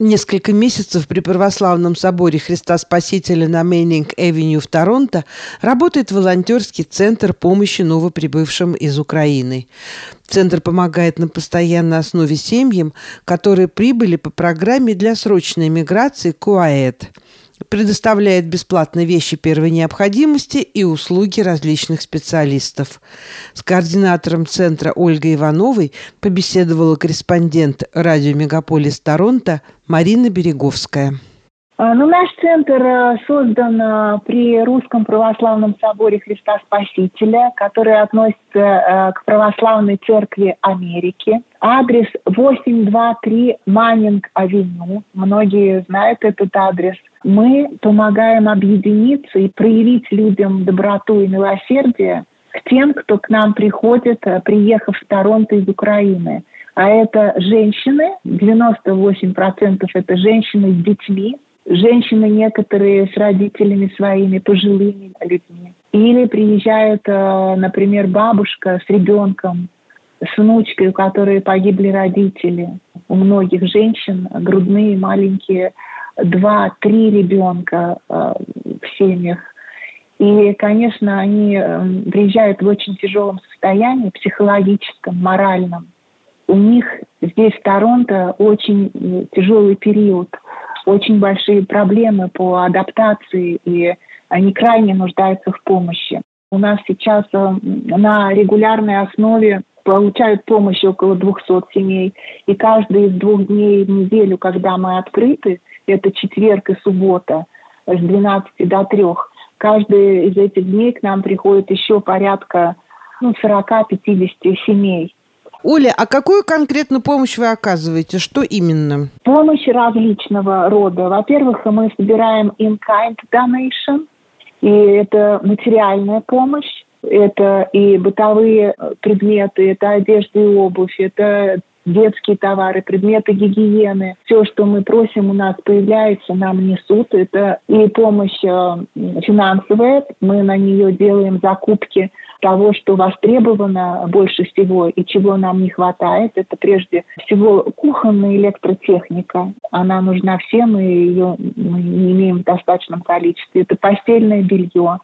Несколько месяцев при Православном соборе Христа Спасителя на Маннинг-Авеню в Торонто работает волонтерский центр помощи новоприбывшим из Украины. Центр помогает на постоянной основе семьям, которые прибыли по программе для срочной миграции CUAET – предоставляет бесплатно вещи первой необходимости и услуги различных специалистов. С координатором центра Ольгой Ивановой побеседовала корреспондент радио «Мегаполис Торонто» Марина Береговская. А, ну, наш центр э, создан э, при Русском Православном Соборе Христа Спасителя, который относится э, к Православной Церкви Америки. Адрес 823 Маннинг-Авеню. Многие знают этот адрес. Мы помогаем объединиться и проявить людям доброту и милосердие к тем, кто к нам приходит, приехав в Торонто из Украины. А это женщины, 98% это женщины с детьми, женщины некоторые с родителями своими, пожилыми людьми. Или приезжает, э, например, бабушка с ребенком, с внучкой, у которой погибли родители. У многих женщин грудные маленькие, два-три ребенка э, в семьях. И, конечно, они э, приезжают в очень тяжелом состоянии, психологическом, моральном. У них здесь, в Торонто, очень тяжелый период – очень большие проблемы по адаптации, и они крайне нуждаются в помощи. У нас сейчас э, на регулярной основе получают помощь около 200 семей. И каждый из двух дней в неделю, когда мы открыты, это четверг и суббота с 12 до 3, каждый из этих дней к нам приходит еще порядка ну, 40-50 семей. Оля, а какую конкретную помощь вы оказываете? Что именно? Помощь различного рода. Во-первых, мы собираем in-kind donation, и это материальная помощь, это и бытовые предметы, это одежда и обувь, это детские товары, предметы гигиены. Все, что мы просим, у нас появляется, нам несут. Это и помощь э, финансовая, мы на нее делаем закупки того, что востребовано больше всего и чего нам не хватает. Это прежде всего кухонная электротехника. Она нужна всем, и ее мы не имеем в достаточном количестве. Это постельное белье.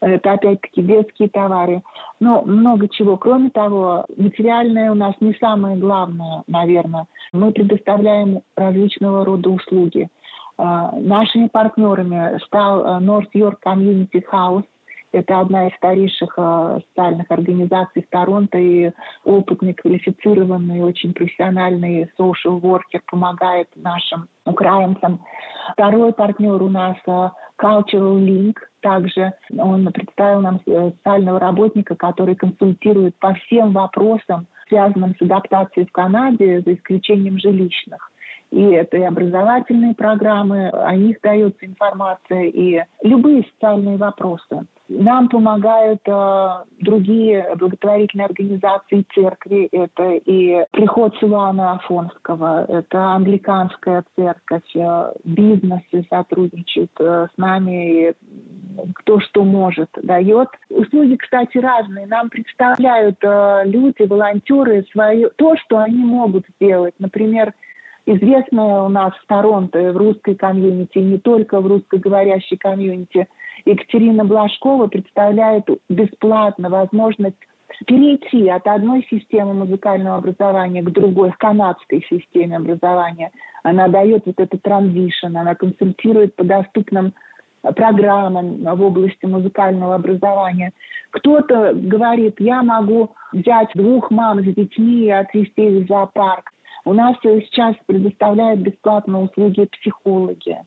Это опять-таки детские товары. Но много чего. Кроме того, материальное у нас не самое главное, наверное. Мы предоставляем различного рода услуги. А, нашими партнерами стал э, North York Community House, это одна из старейших э, социальных организаций в Торонто, и опытный, квалифицированный, очень профессиональный social worker помогает нашим украинцам. Второй партнер у нас э, Cultural Link, также он представил нам э, социального работника, который консультирует по всем вопросам, связанным с адаптацией в Канаде, за исключением жилищных. И это и образовательные программы, о них дается информация, и любые социальные вопросы. Нам помогают э, другие благотворительные организации церкви. Это и приход Силуана Афонского, это англиканская церковь, э, бизнесы сотрудничают э, с нами, и кто что может, дает. Услуги, кстати, разные. Нам представляют э, люди, волонтеры, свое, то, что они могут сделать. Например, известная у нас в Торонто, в русской комьюнити, не только в русскоговорящей комьюнити – Екатерина Блажкова представляет бесплатно возможность перейти от одной системы музыкального образования к другой, к канадской системе образования. Она дает вот этот транзишн, она консультирует по доступным программам в области музыкального образования. Кто-то говорит, я могу взять двух мам с детьми и отвезти их в зоопарк. У нас сейчас предоставляют бесплатные услуги психологи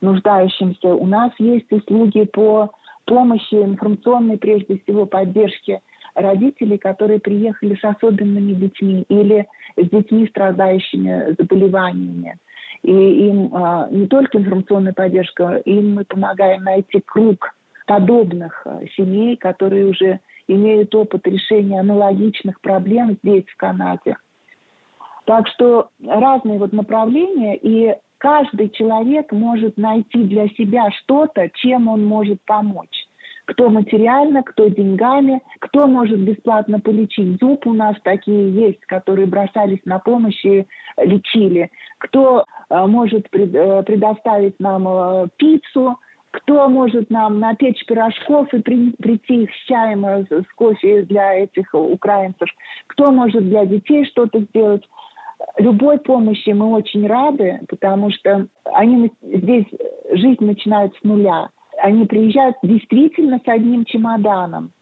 нуждающимся. У нас есть услуги по помощи информационной, прежде всего, поддержки родителей, которые приехали с особенными детьми или с детьми, страдающими заболеваниями. И им а, не только информационная поддержка, им мы помогаем найти круг подобных а, семей, которые уже имеют опыт решения аналогичных проблем здесь, в Канаде. Так что разные вот направления, и каждый человек может найти для себя что-то, чем он может помочь. Кто материально, кто деньгами, кто может бесплатно полечить зуб. У нас такие есть, которые бросались на помощь и лечили. Кто э, может э, предоставить нам э, пиццу, кто может нам напечь пирожков и при, прийти с чаем, с кофе для этих украинцев, кто может для детей что-то сделать любой помощи мы очень рады, потому что они здесь жизнь начинают с нуля. Они приезжают действительно с одним чемоданом.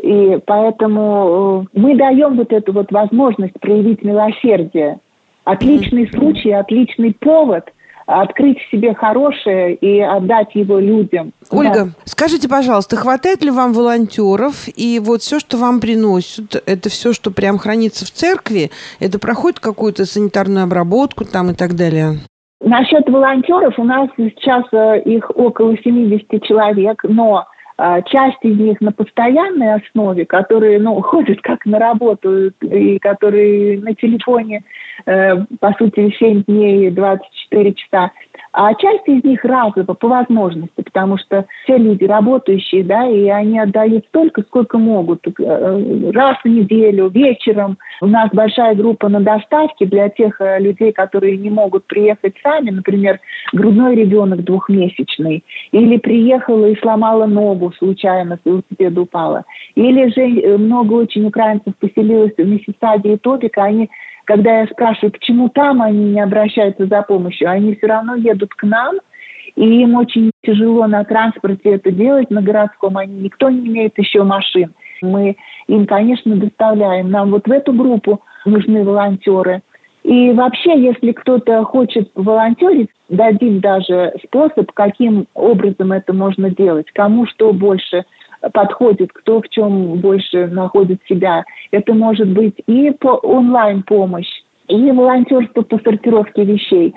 И поэтому э, мы даем вот эту вот возможность проявить милосердие. Отличный случай, отличный повод – открыть в себе хорошее и отдать его людям. Ольга, да. скажите, пожалуйста, хватает ли вам волонтеров? И вот все, что вам приносят, это все, что прям хранится в церкви, это проходит какую-то санитарную обработку там и так далее? Насчет волонтеров у нас сейчас э, их около 70 человек, но э, часть из них на постоянной основе, которые ну, ходят как на работу и которые на телефоне по сути, 7 дней 24 часа. А часть из них разово, по возможности, потому что все люди работающие, да, и они отдают столько, сколько могут. Э, раз в неделю, вечером. У нас большая группа на доставке для тех э, людей, которые не могут приехать сами. Например, грудной ребенок двухмесячный. Или приехала и сломала ногу случайно, с велосипеда упала. Или же много очень украинцев поселилось в Миссисаде и Топика, они когда я спрашиваю, почему там они не обращаются за помощью, они все равно едут к нам, и им очень тяжело на транспорте это делать, на городском. Они, никто не имеет еще машин. Мы им, конечно, доставляем. Нам вот в эту группу нужны волонтеры. И вообще, если кто-то хочет волонтерить, дадим даже способ, каким образом это можно делать, кому что больше – подходит, кто в чем больше находит себя. Это может быть и по онлайн-помощь, и волонтерство по сортировке вещей.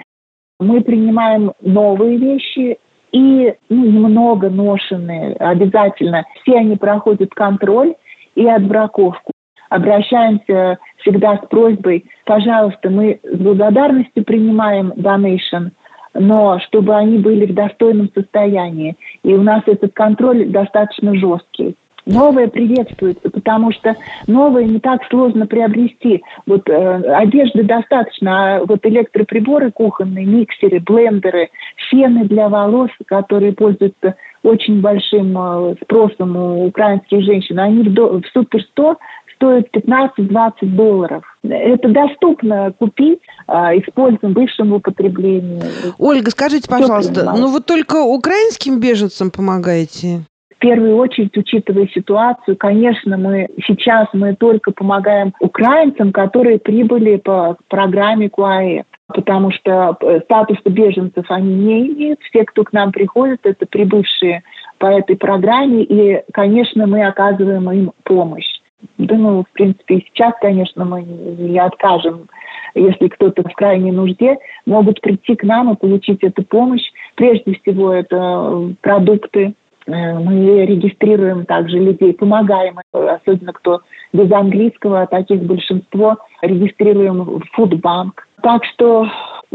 Мы принимаем новые вещи и ну, немного ношенные обязательно. Все они проходят контроль и отбраковку. Обращаемся всегда с просьбой, пожалуйста, мы с благодарностью принимаем донейшн – но чтобы они были в достойном состоянии. И у нас этот контроль достаточно жесткий. Новое приветствуется, потому что новое не так сложно приобрести. Вот э, одежды достаточно, а вот электроприборы кухонные, миксеры, блендеры, фены для волос, которые пользуются очень большим э, спросом у украинских женщин, они в, до, в суперстор стоит 15-20 долларов. Это доступно купить, а, используем в бывшем употреблении. Ольга, скажите, пожалуйста, ну вы только украинским беженцам помогаете? В первую очередь, учитывая ситуацию, конечно, мы сейчас мы только помогаем украинцам, которые прибыли по программе КУАЭ потому что э, статуса беженцев они не имеют. Все, кто к нам приходит, это прибывшие по этой программе, и, конечно, мы оказываем им помощь. Думаю, в принципе, и сейчас, конечно, мы не откажем, если кто-то в крайней нужде, могут прийти к нам и получить эту помощь. Прежде всего, это продукты. Э, мы регистрируем также людей, помогаем, особенно кто без английского, а таких большинство, регистрируем в Фудбанк. Так что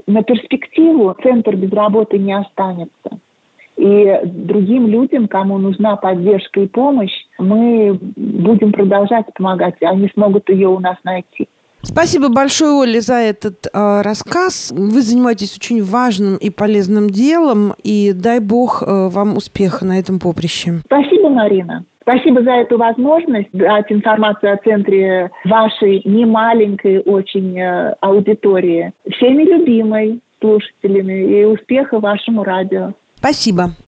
на перспективу центр без работы не останется. И другим людям, кому нужна поддержка и помощь, мы будем продолжать помогать, и они смогут ее у нас найти. Спасибо большое, Оля, за этот э, рассказ. Вы занимаетесь очень важным и полезным делом, и дай бог э, вам успеха на этом поприще. Спасибо, Марина. Спасибо за эту возможность дать информацию о центре вашей немаленькой очень э, аудитории. Всеми любимой слушателями и успеха вашему радио. Спасибо.